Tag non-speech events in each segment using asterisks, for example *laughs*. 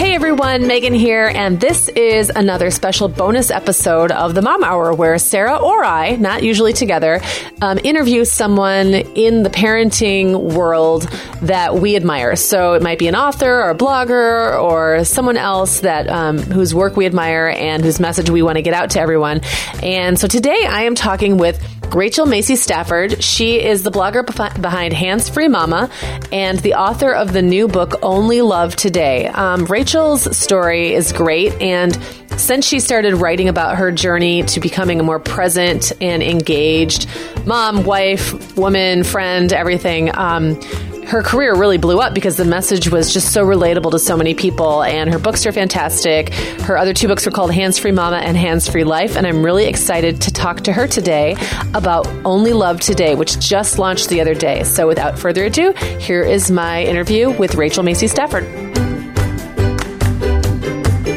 Hey everyone, Meagan here, and this is another special bonus episode of the Mom Hour where Sarah or I, not usually together, um, interview someone in the parenting world that we admire. So it might be an author or a blogger or someone else that um, whose work we admire and whose message we want to get out to everyone. And so today I am talking with Rachel Macy Stafford. She is the blogger behind Hands Free Mama and the author of the new book Only Love Today. Um, Rachel's story is great, and since she started writing about her journey to becoming a more present and engaged mom, wife, woman, friend, everything, um, her career really blew up because the message was just so relatable to so many people. And her books are fantastic. Her other two books are called Hands Free Mama and Hands Free Life. And I'm really excited to talk to her today about Only Love Today, which just launched the other day. So without further ado, here is my interview with Rachel Macy Stafford.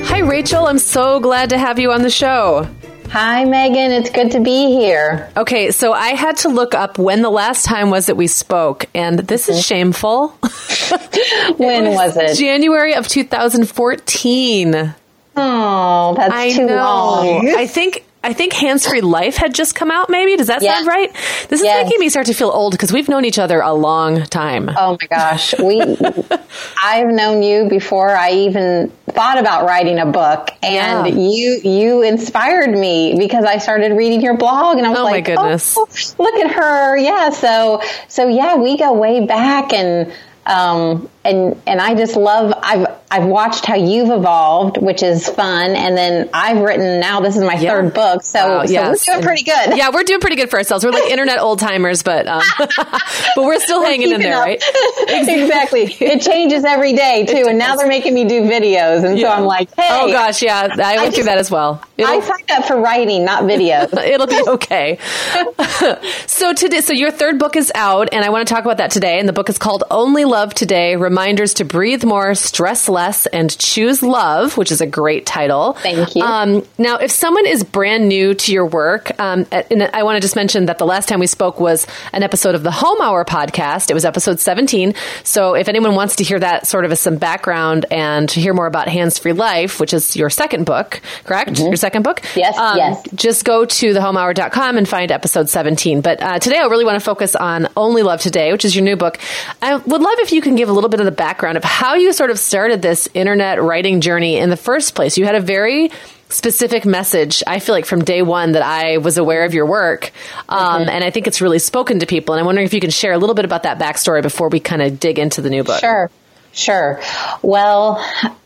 Hi, Rachel. I'm so glad to have you on the show. Hi, Meagan. It's good to be here. Okay, so I had to look up when the last time was that we spoke, and this is mm-hmm. shameful. *laughs* when it was, was, it? January of 2014. Oh, that's I too know. long. I think I think Hands Free Life had just come out, maybe. Does that yeah. sound right? This is yes. making me start to feel old because we've known each other a long time. Oh my gosh. We, *laughs* I've known you before I even thought about writing a book and yeah. you, you inspired me because I started reading your blog and I was oh like, my goodness. Oh, look at her. Yeah. So, so yeah, we go way back and, um, and and I just love I've I've watched how you've evolved, which is fun, and then I've written now this is my yeah. third book, so, wow, so yes. we're doing pretty good. Yeah, we're doing pretty good for ourselves. We're like *laughs* internet old timers, but um, *laughs* but we're still we're hanging in there, up. right? *laughs* exactly. It changes every day too, and now they're making me do videos, and yeah. so I'm like, hey, oh gosh, yeah, I went through that as well. It'll, I signed up for writing, not videos. it'll be okay. so today, so your third book is out, and I want to talk about that today, and the book is called Only Love Today reminders to breathe more, stress less, and choose love, which is a great title. Thank you. Um, now, if someone is brand new to your work, um, and I want to just mention that the last time we spoke was an episode of the Mom Hour podcast. It was episode 17. So if anyone wants to hear that sort of as some background and to hear more about Hands Free Life, which is your second book, correct? Mm-hmm. Your second book? Yes, um, yes. Just go to themomhour.com and find episode 17. But uh, today I really want to focus on Only Love Today, which is your new book. I would love if you can give a little bit of the background of how you sort of started this internet writing journey in the first place. You had a very specific message, I feel like from day one that I was aware of your work. Um, mm-hmm. And I think it's really spoken to people. And I'm wondering if you can share a little bit about that backstory before we kind of dig into the new book. Sure, sure. Well,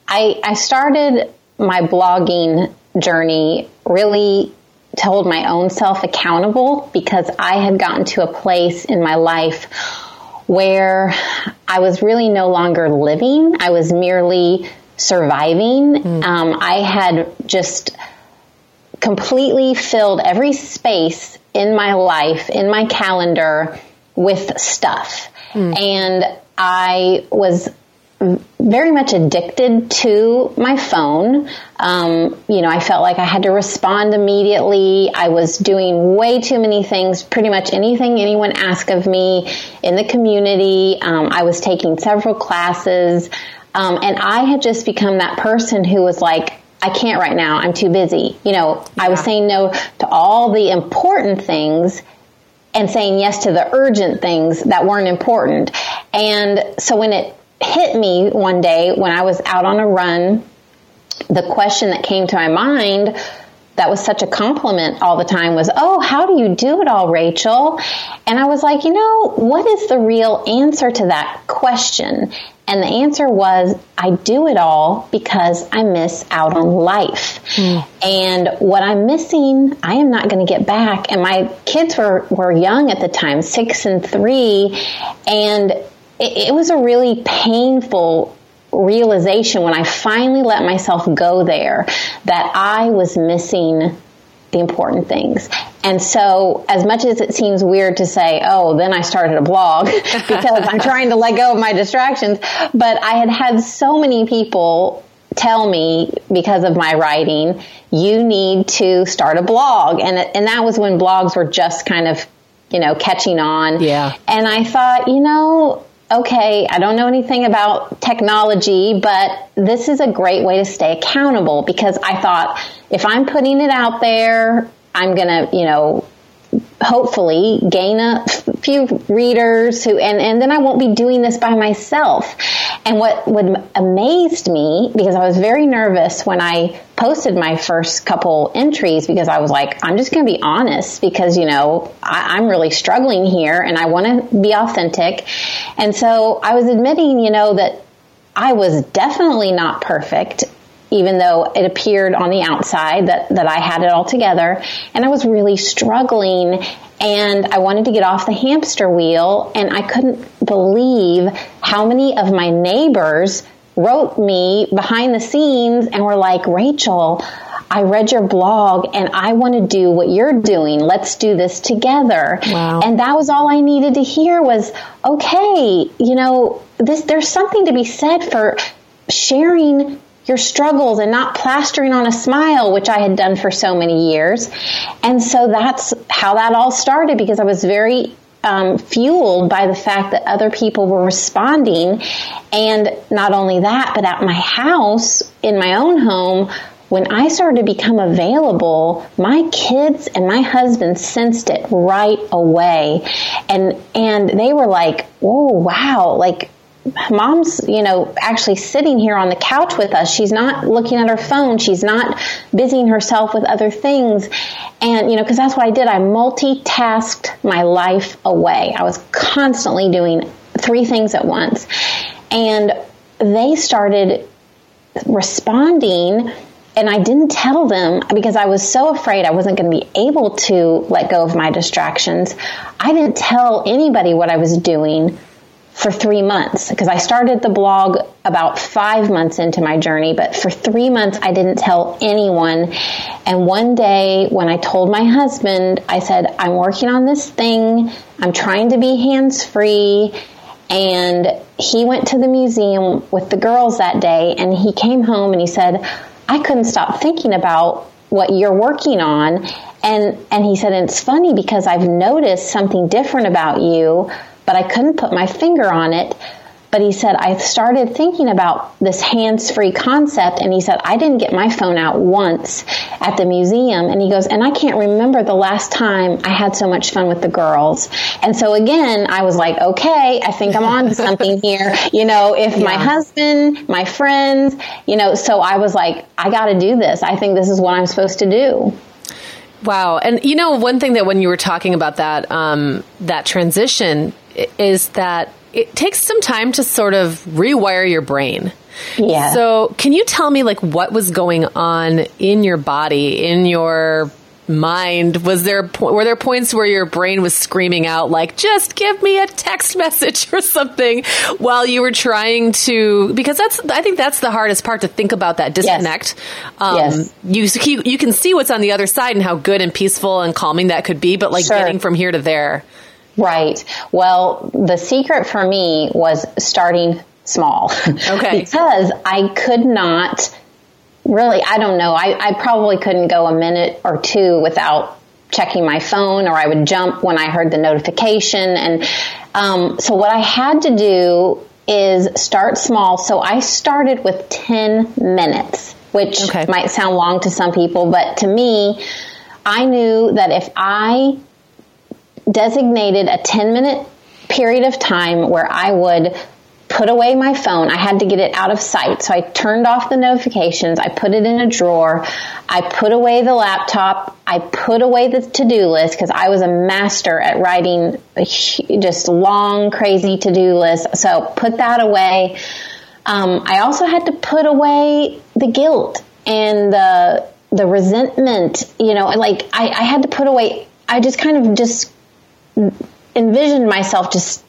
I, I started my blogging journey really to hold my own self accountable because I had gotten to a place in my life where I was really no longer living. I was merely surviving. Mm. Um, I had just completely filled every space in my life, in my calendar with stuff. Mm. And I was very much addicted to my phone. Um, you know, I felt like I had to respond immediately. I was doing way too many things, pretty much anything anyone asked of me in the community. Um, I was taking several classes. Um, and I had just become that person who was like, I can't right now. I'm too busy. You know, yeah. I was saying no to all the important things and saying yes to the urgent things that weren't important. And so when it hit me one day when I was out on a run, the question that came to my mind that was such a compliment all the time was, Oh, how do you do it all, Rachel? And I was like, you know, what is the real answer to that question? And the answer was, I do it all because I miss out on life. Mm. And what I'm missing, I am not going to get back. And my kids were, were young at the time, six and three. And it, it was a really painful realization when I finally let myself go there that I was missing the important things. And so, as much as it seems weird to say, oh, then I started a blog *laughs* because I'm trying to let go of my distractions, but I had had so many people tell me because of my writing, you need to start a blog. And, and that was when blogs were just kind of, you know, catching on. Yeah. And I thought, you know, okay, I don't know anything about technology, but this is a great way to stay accountable because I thought if I'm putting it out there, I'm going to, you know, hopefully gain a few readers who and, and then I won't be doing this by myself. And what would amazed me because I was very nervous when I posted my first couple entries because I was like, I'm just going to be honest because you know I, I'm really struggling here and I want to be authentic. And so I was admitting, you know, that I was definitely not perfect even though it appeared on the outside that, that I had it all together. And I was really struggling and I wanted to get off the hamster wheel and I couldn't believe how many of my neighbors wrote me behind the scenes and were like, Rachel, I read your blog and I want to do what you're doing. Let's do this together. Wow. And that was all I needed to hear was, okay, you know, this, there's something to be said for sharing your struggles and not plastering on a smile, which I had done for so many years. And so that's how that all started because I was very um, fueled by the fact that other people were responding. And not only that, but at my house, in my own home, when I started to become available, my kids and my husband sensed it right away. And, and they were like, oh, wow, like, mom's, you know, actually sitting here on the couch with us. She's not looking at her phone. She's not busying herself with other things. And, you know, because that's what I did. I multitasked my life away. I was constantly doing three things at once. And they started responding and I didn't tell them because I was so afraid I wasn't going to be able to let go of my distractions. I didn't tell anybody what I was doing for three months because I started the blog about five months into my journey, but for three months I didn't tell anyone. And one day when I told my husband, I said, I'm working on this thing. I'm trying to be hands free. And he went to the museum with the girls that day and he came home and he said, I couldn't stop thinking about what you're working on. And, and he said, it's funny because I've noticed something different about you but I couldn't put my finger on it. But he said, I started thinking about this hands free concept. And he said, I didn't get my phone out once at the museum. And he goes, and I can't remember the last time I had so much fun with the girls. And so again, I was like, okay, I think I'm on to *laughs* something here. You know, if yeah. my husband, my friends, you know, so I was like, I got to do this. I think this is what I'm supposed to do. Wow. And you know, one thing that when you were talking about that, um, that transition is that it takes some time to sort of rewire your brain. Yeah. So, can you tell me like what was going on in your body, in your mind? Was there were there points where your brain was screaming out like just give me a text *laughs* message or something while you were trying to because that's I think that's the hardest part to think about that disconnect. Yes. Um, yes. You you can see what's on the other side and how good and peaceful and calming that could be, but like sure. getting from here to there. Right. Well, the secret for me was starting small. Okay. *laughs* because I could not really, I don't know, I, I probably couldn't go a minute or two without checking my phone or I would jump when I heard the notification. And um, so what I had to do is start small. So I started with 10 minutes, which okay. might sound long to some people, but to me, I knew that if I designated a 10 minute period of time where I would put away my phone. I had to get it out of sight. So I turned off the notifications. I put it in a drawer. I put away the laptop. I put away the to-do list because I was a master at writing just long, crazy to-do lists. So put that away. Um, I also had to put away the guilt and the the resentment. You know, like I, I had to put away. I just kind of just envisioned myself just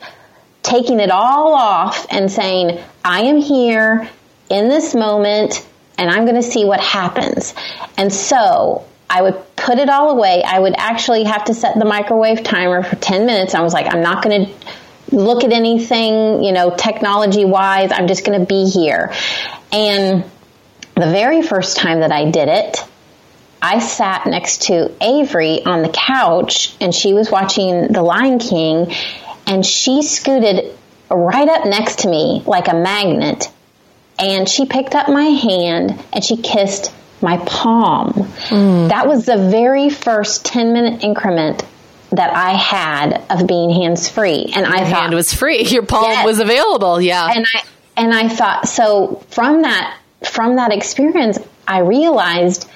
taking it all off and saying, I am here in this moment and I'm going to see what happens. And so I would put it all away. I would actually have to set the microwave timer for 10 minutes. I was like, I'm not going to look at anything, you know, technology wise. I'm just going to be here. And the very first time that I did it, I sat next to Avery on the couch and she was watching The Lion King and she scooted right up next to me like a magnet and she picked up my hand and she kissed my palm. Mm. That was the very first 10 minute increment that I had of being hands free. And Your I thought hand was free. Your palm yes. was available. Yeah. And I and I thought so from that from that experience I realized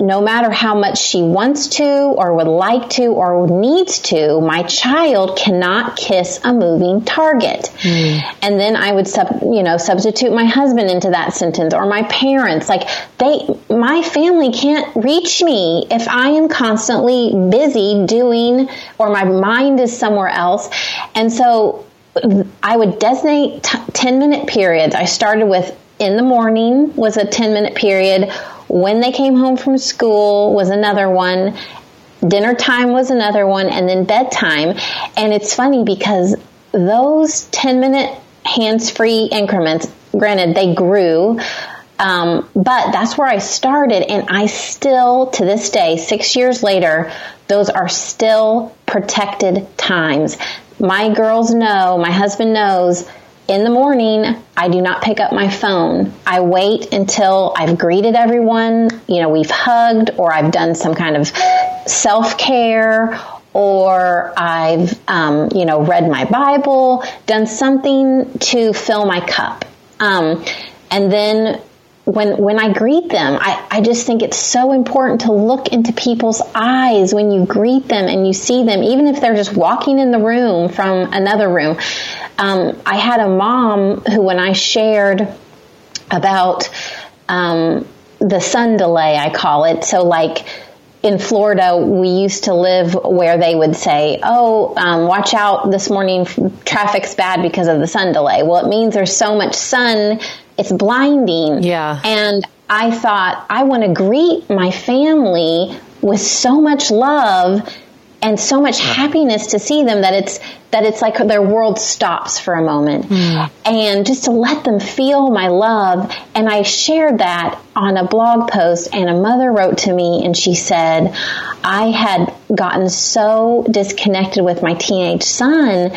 no matter how much she wants to or would like to or needs to, my child cannot kiss a moving target. Mm. And then I would sub, you know, substitute my husband into that sentence or my parents. Like they, my family can't reach me if I am constantly busy doing or my mind is somewhere else. And so I would designate t- 10 minute periods. I started with in the morning was a 10 minute period when they came home from school was another one. Dinner time was another one, and then bedtime. And it's funny because those 10 minute hands free increments, granted, they grew. Um, but that's where I started, and I still, to this day, six years later, those are still protected times. My girls know, my husband knows in the morning, I do not pick up my phone. I wait until I've greeted everyone, you know, we've hugged or I've done some kind of self care or I've, um, you know, read my Bible, done something to fill my cup. Um, and then when when I greet them, I, I just think it's so important to look into people's eyes when you greet them and you see them, even if they're just walking in the room from another room. Um, I had a mom who, when I shared about um, the sun delay, I call it, so like in Florida, we used to live where they would say, "Oh, um, watch out! This morning traffic's bad because of the sun delay." Well, it means there's so much sun, it's blinding. Yeah. And I thought I want to greet my family with so much love and so much happiness to see them that it's that it's like their world stops for a moment. Mm. and just to let them feel my love. And i shared that on a blog post and a mother wrote to me and she said i had gotten so disconnected with my teenage son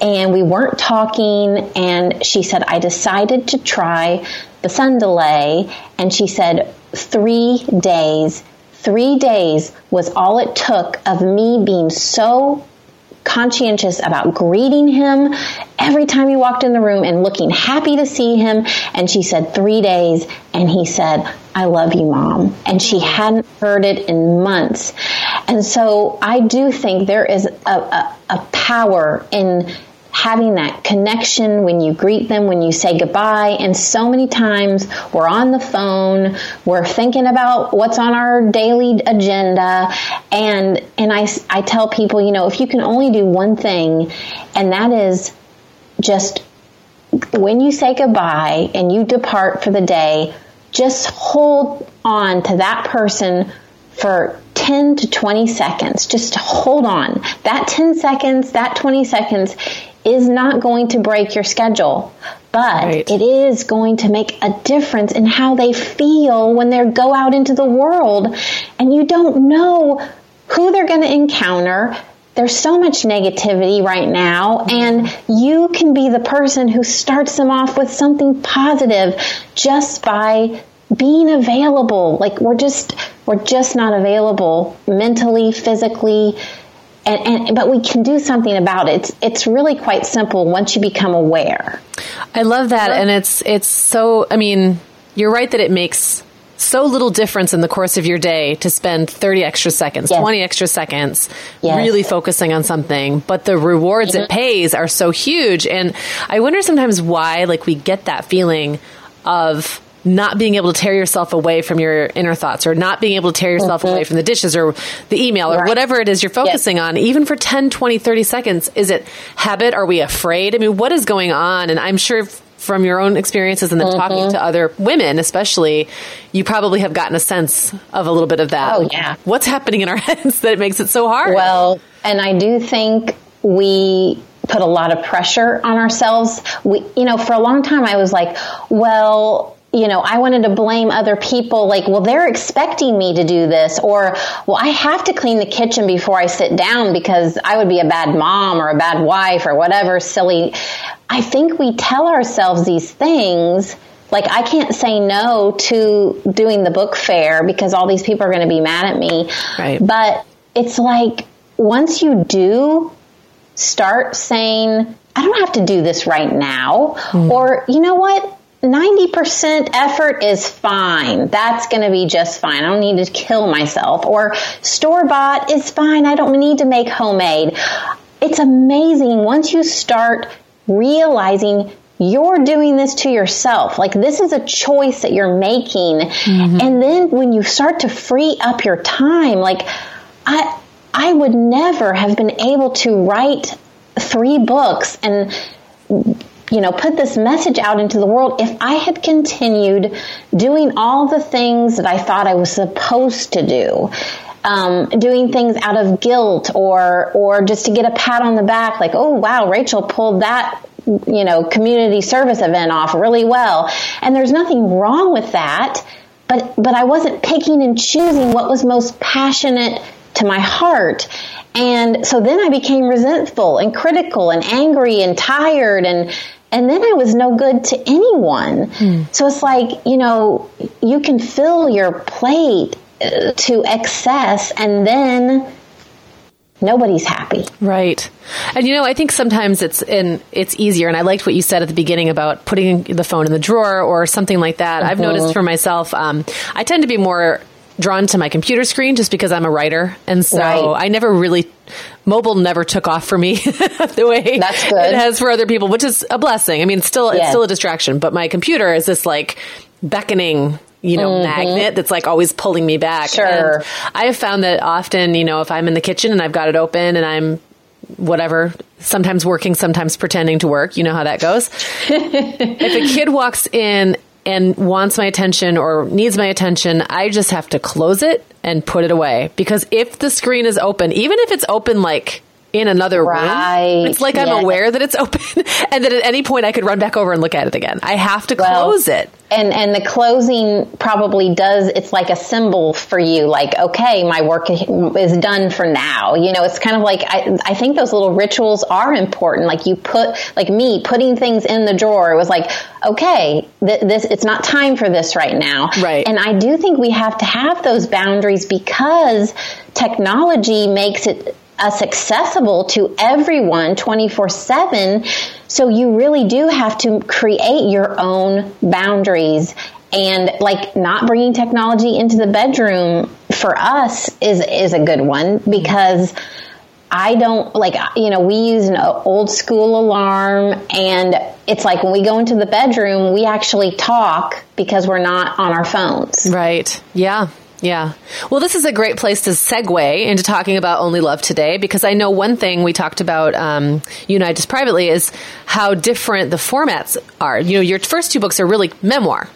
and we weren't talking and she said i decided to try the sun delay. And she said three days Three days was all it took of me being so conscientious about greeting him every time he walked in the room and looking happy to see him. And she said, three days. And he said, I love you, mom. And she mm-hmm. hadn't heard it in months. And so I do think there is a, a, a power in having that connection when you greet them, when you say goodbye. And so many times we're on the phone, we're thinking about what's on our daily agenda. And, and I, I tell people, you know, if you can only do one thing, and that is just when you say goodbye and you depart for the day, just hold on to that person for 10 to 20 seconds. Just hold on. That 10 seconds, that 20 seconds is not going to break your schedule, but right. it is going to make a difference in how they feel when they go out into the world and you don't know who they're going to encounter. There's so much negativity right now, and you can be the person who starts them off with something positive just by being available. Like we're just, we're just not available mentally, physically, and, and, but we can do something about it. It's, it's really quite simple once you become aware. I love that, and it's it's so. I mean, you're right that it makes so little difference in the course of your day to spend 30 extra seconds, yes. 20 extra seconds yes. really focusing on something, but the rewards mm-hmm. it pays are so huge. And I wonder sometimes why, like, we get that feeling of not being able to tear yourself away from your inner thoughts or not being able to tear yourself mm-hmm. away from the dishes or the email or right. whatever it is you're focusing on, even for 10, 20, 30 seconds. Is it habit? Are we afraid? I mean, what is going on? And I'm sure from your own experiences and then mm-hmm. talking to other women, especially, you probably have gotten a sense of a little bit of that. Oh, yeah. What's happening in our *laughs* heads that it makes it so hard? Well, and I do think we put a lot of pressure on ourselves. We, you know, for a long time I was like, well, you know, I wanted to blame other people like, well, they're expecting me to do this or, well, I have to clean the kitchen before I sit down because I would be a bad mom or a bad wife or whatever silly. I think we tell ourselves these things like I can't say no to doing the book fair because all these people are going to be mad at me. Right. But it's like once you do start saying, I don't have to do this right now, mm. or you know what? 90% effort is fine. That's going to be just fine. I don't need to kill myself. Or store bought is fine. I don't need to make homemade. It's amazing once you start realizing you're doing this to yourself. Like this is a choice that you're making. Mm-hmm. And then when you start to free up your time, like I, I would never have been able to write three books and you know, put this message out into the world if I had continued doing all the things that I thought I was supposed to do. Um, doing things out of guilt or or just to get a pat on the back like oh wow Rachel pulled that you know community service event off really well and there's nothing wrong with that but but I wasn't picking and choosing what was most passionate to my heart and so then I became resentful and critical and angry and tired and and then I was no good to anyone. Mm. So it's like, you know, you can fill your plate uh, to excess and then nobody's happy. Right. And you know, I think sometimes it's in it's easier and I liked what you said at the beginning about putting the phone in the drawer or something like that. Mm-hmm. I've noticed for myself um, I tend to be more drawn to my computer screen just because I'm a writer. And so right. I never really, mobile never took off for me *laughs* the way That's good. it has for other people, which is a blessing. I mean, still, it's still a distraction, but my computer is this like beckoning you know, mm-hmm. magnet that's like always pulling me back. Sure. And I have found that often, you know, if I'm in the kitchen and I've got it open and I'm whatever, sometimes working, sometimes pretending to work, you know how that goes. *laughs* if a kid walks in and wants my attention or needs my attention, I just have to close it and put it away. Because if the screen is open, even if it's open like in another right. room. It's like I'm aware that it's *laughs* open and that at any point I could run back over and look at it again. I have to well, close it. And and the closing probably does it's like a symbol for you like okay, my work is done for now. You know, it's kind of like I I think those little rituals are important. Like you put like me putting things in the drawer it was like okay, th- this it's not time for this right now. Right. And I do think we have to have those boundaries because technology makes it us accessible to everyone 24 7. So you really do have to create your own boundaries and like not bringing technology into the bedroom for us is is a good one because I don't like you know we use an old school alarm and it's like when we go into the bedroom we actually talk because we're not on our phones. Right. Yeah. Yeah. Well, this is a great place to segue into talking about Only Love today because I know one thing we talked about, um, you and I just privately, is how different the formats are. You know, your first two books are really memoir,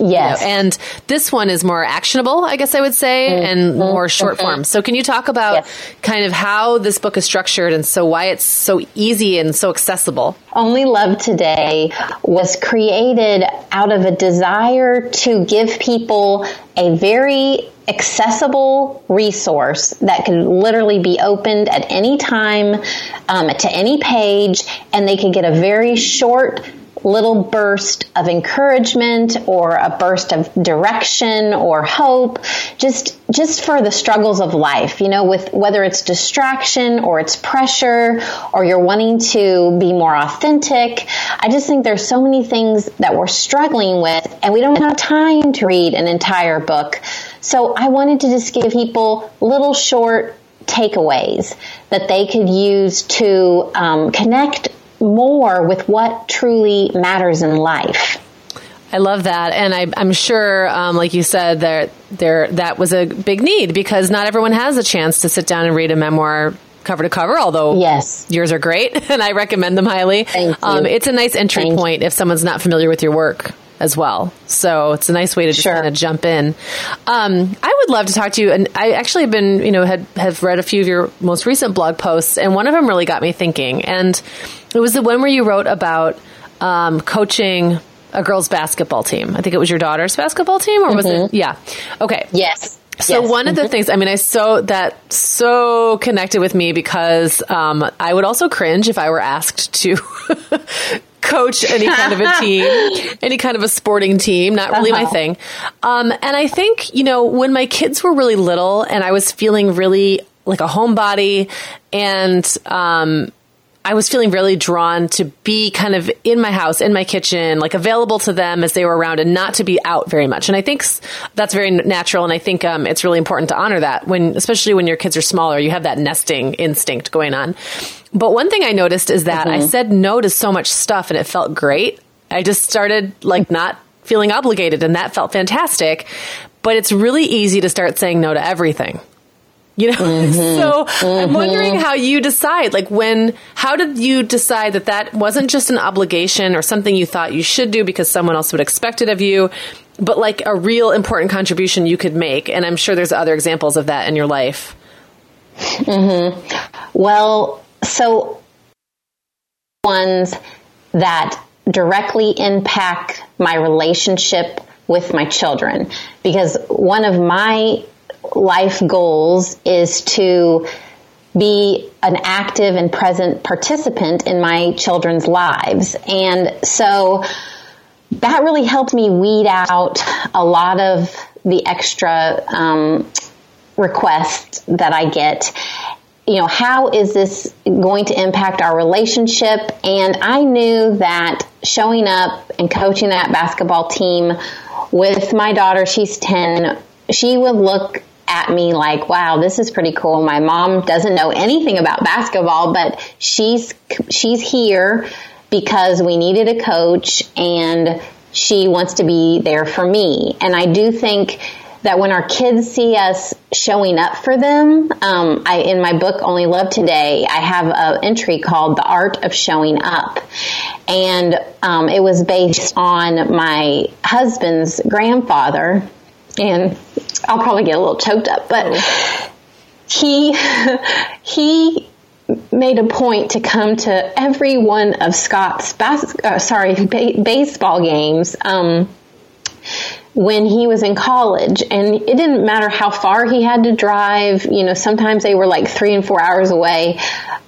Yes. You know, and this one is more actionable, I guess I would say, mm-hmm. and more short mm-hmm. form. So can you talk about yes. kind of how this book is structured and so why it's so easy and so accessible? Only Love Today was created out of a desire to give people a very accessible resource that could literally be opened at any time um, to any page and they could get a very short little burst of encouragement or a burst of direction or hope just just for the struggles of life you know with whether it's distraction or it's pressure or you're wanting to be more authentic. I just think there's so many things that we're struggling with and we don't have time to read an entire book. So i wanted to just give people little short takeaways that they could use to um, connect more with what truly matters in life. I love that, and I, am sure, um, like you said, that there that was a big need because not everyone has a chance to sit down and read a memoir cover to cover, although yes, yours are great *laughs* and I recommend them highly. Thank you. Um, it's a nice entry Thank point if someone's not familiar with your work as well. So it's a nice way to just Sure. kind of jump in. Um, I would love to talk to you, and I actually have been, you know, had have read a few of your most recent blog posts, and one of them really got me thinking. And it was the one where you wrote about um, coaching a girls' basketball team. I think it was your daughter's basketball team, or was it? Yeah. Okay. yes. So yes. one of the things, I mean, I so that so connected with me because um, I would also cringe if I were asked to *laughs* coach any kind of a team, *laughs* any kind of a sporting team. Not really my Uh-huh. thing. Um, and I think you know when my kids were really little and I was feeling really like a homebody and um, I was feeling really drawn to be kind of in my house, in my kitchen, like available to them as they were around and not to be out very much. And I think that's very natural. And I think um, it's really important to honor that when, especially when your kids are smaller, you have that nesting instinct going on. But one thing I noticed is that I said no to so much stuff and it felt great. I just started like not feeling obligated and that felt fantastic. But it's really easy to start saying no to everything. You know, *laughs* so mm-hmm. I'm wondering mm-hmm. how you decide. Like, when, how did you decide that that wasn't just an obligation or something you thought you should do because someone else would expect it of you, but like a real important contribution you could make? And I'm sure there's other examples of that in your life. Mm-hmm. Well, so ones that directly impact my relationship with my children because one of my life goals is to be an active and present participant in my children's lives. And so that really helped me weed out a lot of the extra um, requests that I get. You know, how is this going to impact our relationship? And I knew that showing up and coaching that basketball team with my daughter, she's 10, she would look at me like, wow, this is pretty cool. My mom doesn't know anything about basketball, but she's, she's here because we needed a coach and she wants to be there for me. And I do think that when our kids see us showing up for them, um, I in my book Only Love Today, I have an entry called "The Art of Showing Up," and um, it was based on my husband's grandfather. And I'll probably get a little choked up, but he *laughs* he made a point to come to every one of Scott's bas- uh, sorry ba- baseball games um, when he was in college, and it didn't matter how far he had to drive. You know, sometimes they were like three and four hours away,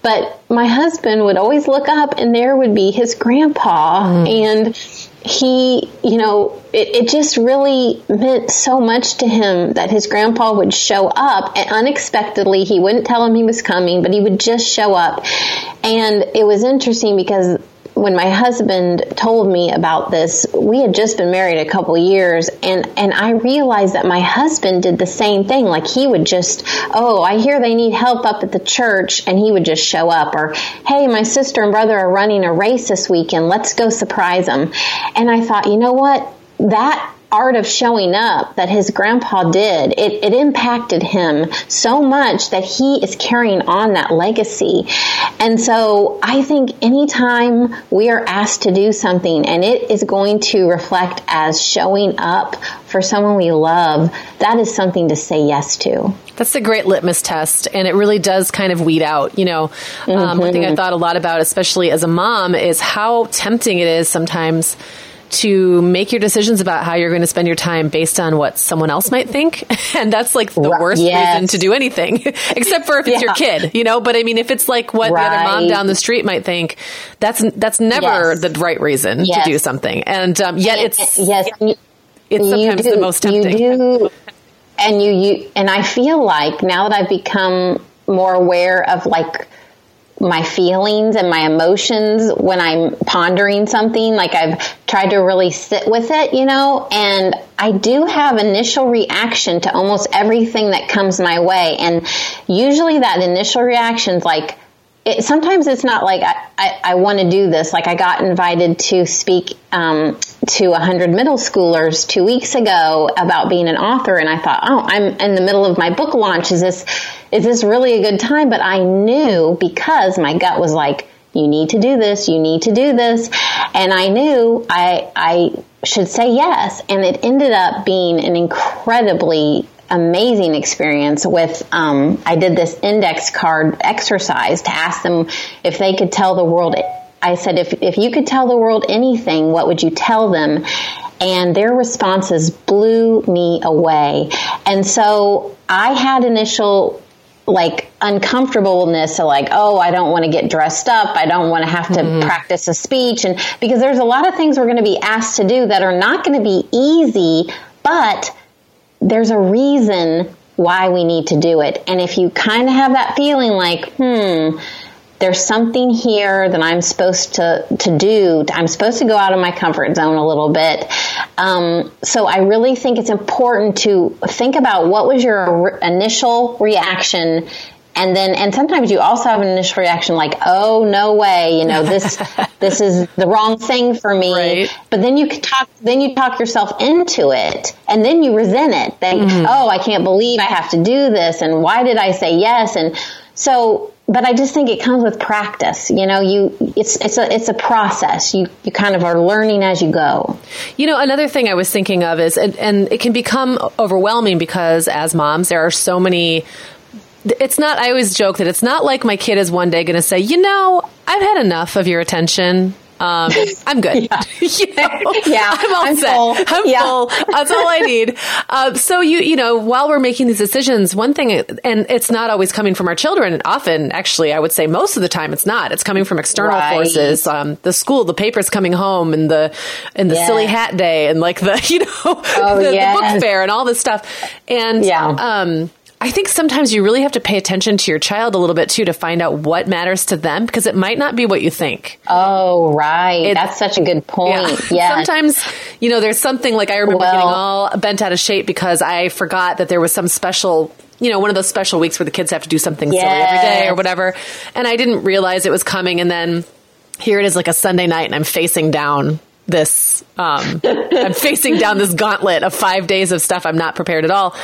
but my husband would always look up, and there would be his grandpa, and he, you know, it, it just really meant so much to him that his grandpa would show up and unexpectedly. He wouldn't tell him he was coming, but he would just show up. And it was interesting because when my husband told me about this, we had just been married a couple years and, and I realized that my husband did the same thing. Like he would just, oh, I hear they need help up at the church and he would just show up or, hey, my sister and brother are running a race this weekend. Let's go surprise them. And I thought, you know what? That art of showing up that his grandpa did, it, it impacted him so much that he is carrying on that legacy. And so I think anytime we are asked to do something and it is going to reflect as showing up for someone we love, that is something to say yes to. That's a great litmus test, and it really does kind of weed out. You know, um, one thing I thought a lot about, especially as a mom, is how tempting it is sometimes to make your decisions about how you're going to spend your time based on what someone else might think. *laughs* And that's like the Right. worst Yes. reason to do anything, *laughs* except for if it's your kid, you know, but I mean, if it's like what the other mom down the street might think, that's, that's never Yes. the right reason Yes. to do something. And, um, yet it's, yes, you- it's sometimes do- the most tempting. You do, and you, you, and I feel like now that I've become more aware of like my feelings and my emotions when I'm pondering something, like I've tried to really sit with it, you know, and I do have initial reaction to almost everything that comes my way. And usually that initial reaction's like, it, sometimes it's not like I, I, I want to do this. Like I got invited to speak um, to 100 middle schoolers two weeks ago about being an author. And I thought, oh, I'm in the middle of my book launch. Is this, is this really a good time? But I knew because my gut was like, you need to do this, you need to do this. And I knew I, I should say yes. And it ended up being an incredibly amazing experience with um, i did this index card exercise to ask them if they could tell the world i said if, if you could tell the world anything what would you tell them? And their responses blew me away. And so i had initial like uncomfortableness of like oh i don't want to get dressed up. I don't want to have to mm-hmm. practice a speech. And because there's a lot of things we're going to be asked to do that are not going to be easy but there's a reason why we need to do it. And if you kind of have that feeling like, hmm, there's something here that I'm supposed to, to do. I'm supposed to go out of my comfort zone a little bit. Um, so I really think it's important to think about what was your initial reaction and then and sometimes you also have an initial reaction like oh no way you know this *laughs* this is the wrong thing for me right. but then you can talk then you talk yourself into it and then you resent it think mm-hmm. oh i can't believe i have to do this and why did i say yes and so but I just think it comes with practice. You know, you it's it's a it's a process. You you kind of are learning as you go. You know, another thing I was thinking of is and, and it can become overwhelming because as moms there are so many it's not i always joke that it's not like my kid is one day going to say you know i've had enough of your attention um, *laughs* I'm good. yeah. *laughs* you know, yeah. *laughs* I'm all I'm set. Full. I'm yeah. full. That's all I need. Uh, so you, you know, while we're making these decisions, one thing, and it's not always coming from our children. Often, actually, I would say most of the time, it's not. It's coming from external right. forces. Um, the school, the papers coming home, and the and the yes. silly hat day, and like the you know oh, the, yes. the, book fair, and all this stuff. And yeah. Um, I think sometimes you really have to pay attention to your child a little bit too to find out what matters to them because it might not be what you think. Oh, right. It, That's such a good point. Yeah. *laughs* *laughs* Yes. Sometimes, you know, there's something like I remember well, getting all bent out of shape because I forgot that there was some special you know, one of those special weeks where the kids have to do something yes. silly every day or whatever. And I didn't realize it was coming. And then here it is like a Sunday night and I'm facing down this, um, I'm facing down this gauntlet of five days of stuff I'm not prepared at all.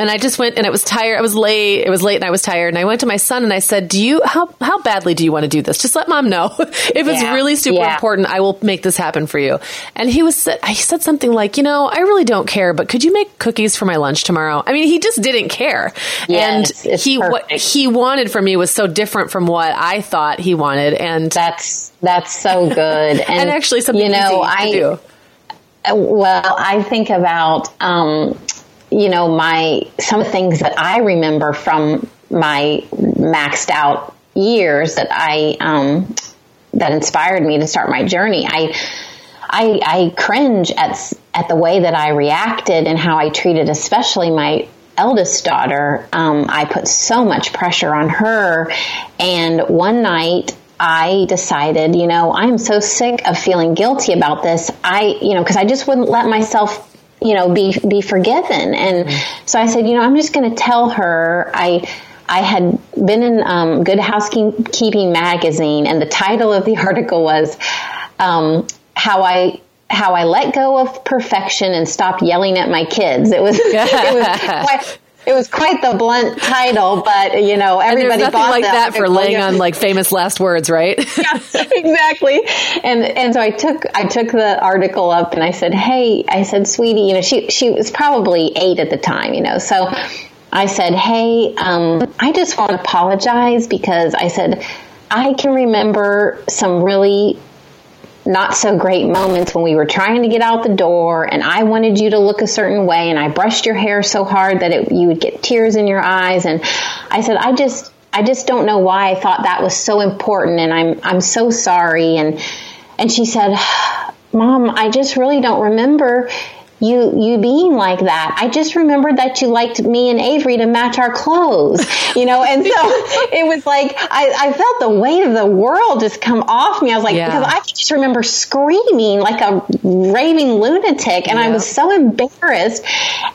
And I just went and it was tired. I was late. It was late and I was tired. And I went to my son and I said, do you, how, how badly do you want to do this? Just let mom know. *laughs* if it's really super yeah. important, I will make this happen for you. And he was, he said something like, you know, I really don't care, but could you make cookies for my lunch tomorrow? I mean, he just didn't care. Yes, and he, perfect. what he wanted from me was so different from what I thought he wanted. And that's, that's so good. *laughs* And, and actually something you know, I, do. well, I think about, um, you know, my some things that I remember from my maxed out years that I um, that inspired me to start my journey. I I, I cringe at at the way that I reacted and how I treated, especially my eldest daughter. Um, I put so much pressure on her, and one night I decided, you know, I'm so sick of feeling guilty about this. I, you know, because I just wouldn't let myself you know, be be forgiven. And mm-hmm. so I said, you know, I'm just going to tell her I. I had been in um, Good Housekeeping magazine, and the title of the *laughs* article was um, "How I How I Let Go of Perfection and Stopped Yelling at My Kids." It was *laughs* it was *laughs* quite, it was quite the blunt title, but you know everybody and bought like that for laying on like famous last words, right? *laughs* yeah, exactly. And and so I took I took the article up and I said, "Hey," I said, "Sweetie," you know, she she was probably eight at the time, you know, so I said, "Hey, um, I just want to apologize because I said." I can remember some really not so great moments when we were trying to get out the door and I wanted you to look a certain way and I brushed your hair so hard that it, you would get tears in your eyes. And I said I just I just don't know why I thought that was so important and I'm I'm so sorry. And and she said mom I just really don't remember you you being like that. I just remembered that you liked me and Avery to match our clothes, *laughs* you know, and so *laughs* it was like I, I felt the weight of the world just come off me. I was like, yeah. because I just remember screaming like a raving lunatic, and yeah. I was so embarrassed.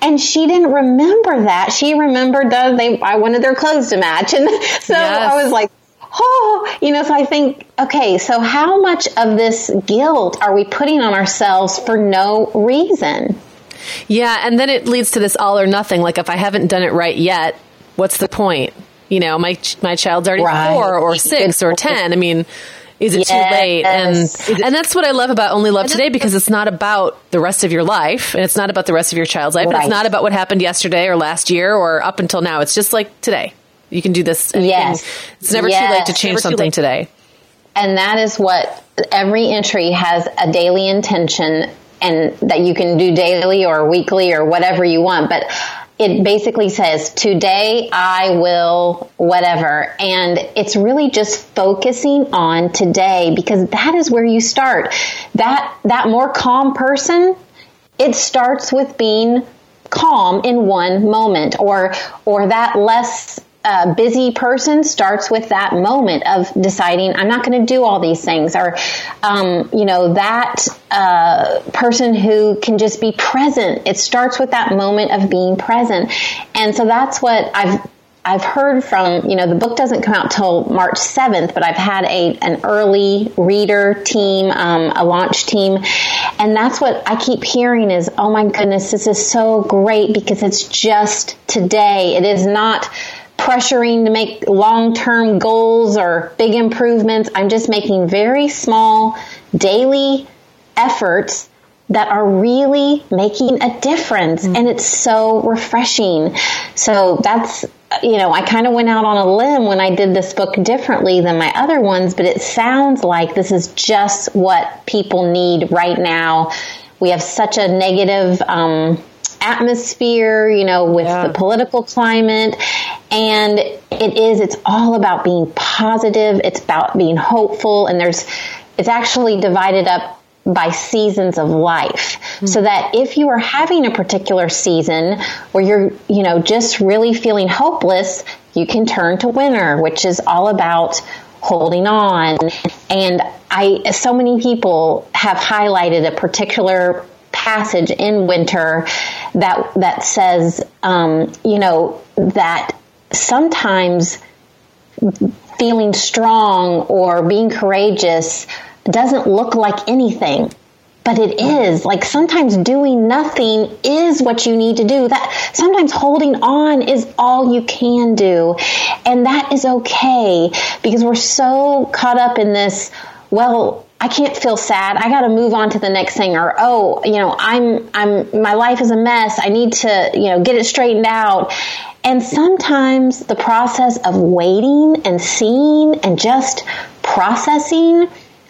And she didn't remember that. She remembered that they I wanted their clothes to match, *laughs* and so yes. I was like oh, you know, so I think, okay, so how much of this guilt are we putting on ourselves for no reason? Yeah, and then it leads to this all or nothing. Like if I haven't done it right yet, what's the point? You know, my my child's already right. four or six or ten. I mean, is it yes. too late? And and that's what I love about Only Love Today because it's not about the rest of your life, and it's not about the rest of your child's life, right. and it's not about what happened yesterday or last year or up until now. It's just like today. You can do this. Yes, it's never yes. too late to change something today. And that is what every entry has a daily intention and that you can do daily or weekly or whatever you want. But it basically says, today I will whatever. And it's really just focusing on today because that is where you start. That, that more calm person, it starts with being calm in one moment or, or that less a busy person starts with that moment of deciding I'm not going to do all these things, or um, you know that uh, person who can just be present. It starts with that moment of being present, and so that's what I've I've heard from, you know, the book doesn't come out till March 7th, but I've had a, an early reader team, um, a launch team. And that's what I keep hearing is, oh my goodness, this is so great because it's just today. It is not pressuring to make long term goals or big improvements. I'm just making very small daily efforts that are really making a difference. Mm-hmm. And it's so refreshing. So that's, you know, I kind of went out on a limb when I did this book differently than my other ones, but it sounds like this is just what people need right now. We have such a negative, um, atmosphere, you know, with yeah. the political climate. And it is, it's all about being positive. It's about being hopeful. And there's, it's actually divided up by seasons of life. Mm-hmm. So that if you are having a particular season where you're, you know, just really feeling hopeless, you can turn to winter, which is all about holding on. And I, so many people have highlighted a particular passage in winter that that says, um, you know, that sometimes feeling strong or being courageous doesn't look like anything but it is. Like sometimes doing nothing is what you need to do. That sometimes holding on is all you can do. And that is okay because we're so caught up in this well I can't feel sad. I got to move on to the next thing or oh, you know, I'm I'm my life is a mess. I need to, you know, get it straightened out. And sometimes the process of waiting and seeing and just processing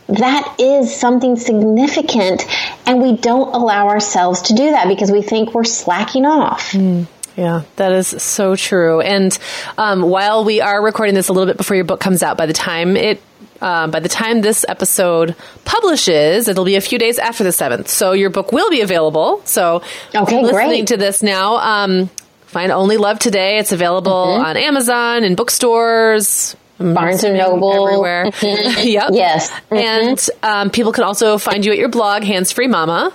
that is something significant and we don't allow ourselves to do that because we think we're slacking off. Mm. Yeah, that is so true. And um, while we are recording this a little bit before your book comes out, by the time it uh, by the time this episode publishes, it'll be a few days after the 7th. So your book will be available. So okay, listening great. to this now, um, find Only Love Today. It's available mm-hmm. on Amazon and bookstores. Barnes and Noble everywhere. *laughs* *laughs* Mm-hmm. yep. Yes. Mm-hmm. And um, people can also find you at your blog, Hands Free Mama.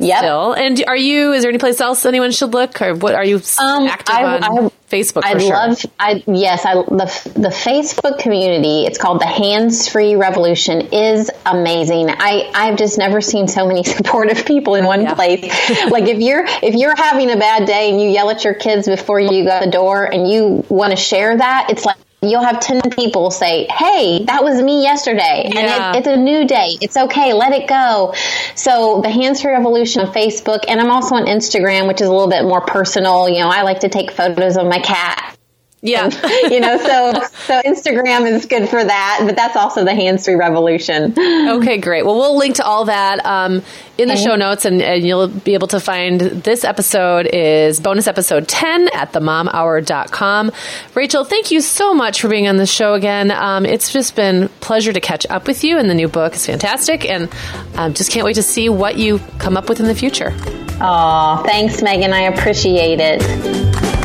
Yep. Still. And are you, is there any place else anyone should look or what are you um, active I, on I, Facebook? I sure? love, I, yes, I, the, the Facebook community, it's called the Hands Free Revolution is amazing. I, I've just never seen so many *laughs* supportive people in one yeah. place. like if you're, if you're having a bad day and you yell at your kids before you go the door and you want to share that, it's like, you'll have 10 people say, Hey, that was me yesterday. Yeah. And it, it's a new day. It's okay. Let it go. So the Hands Free Revolution on Facebook, and I'm also on Instagram, which is a little bit more personal. You know, I like to take photos of my cat yeah. *laughs* you know, so so Instagram is good for that, but that's also the hands free revolution. Okay, great. Well, we'll link to all that um, in the okay. show notes, and, and, you'll be able to find this episode is bonus episode 10 at themomhour.com. Rachel, thank you so much for being on the show again. Um, it's just been pleasure to catch up with you, and the new book is fantastic, and um, just can't wait to see what you come up with in the future. Oh, thanks, Meagan. I appreciate it.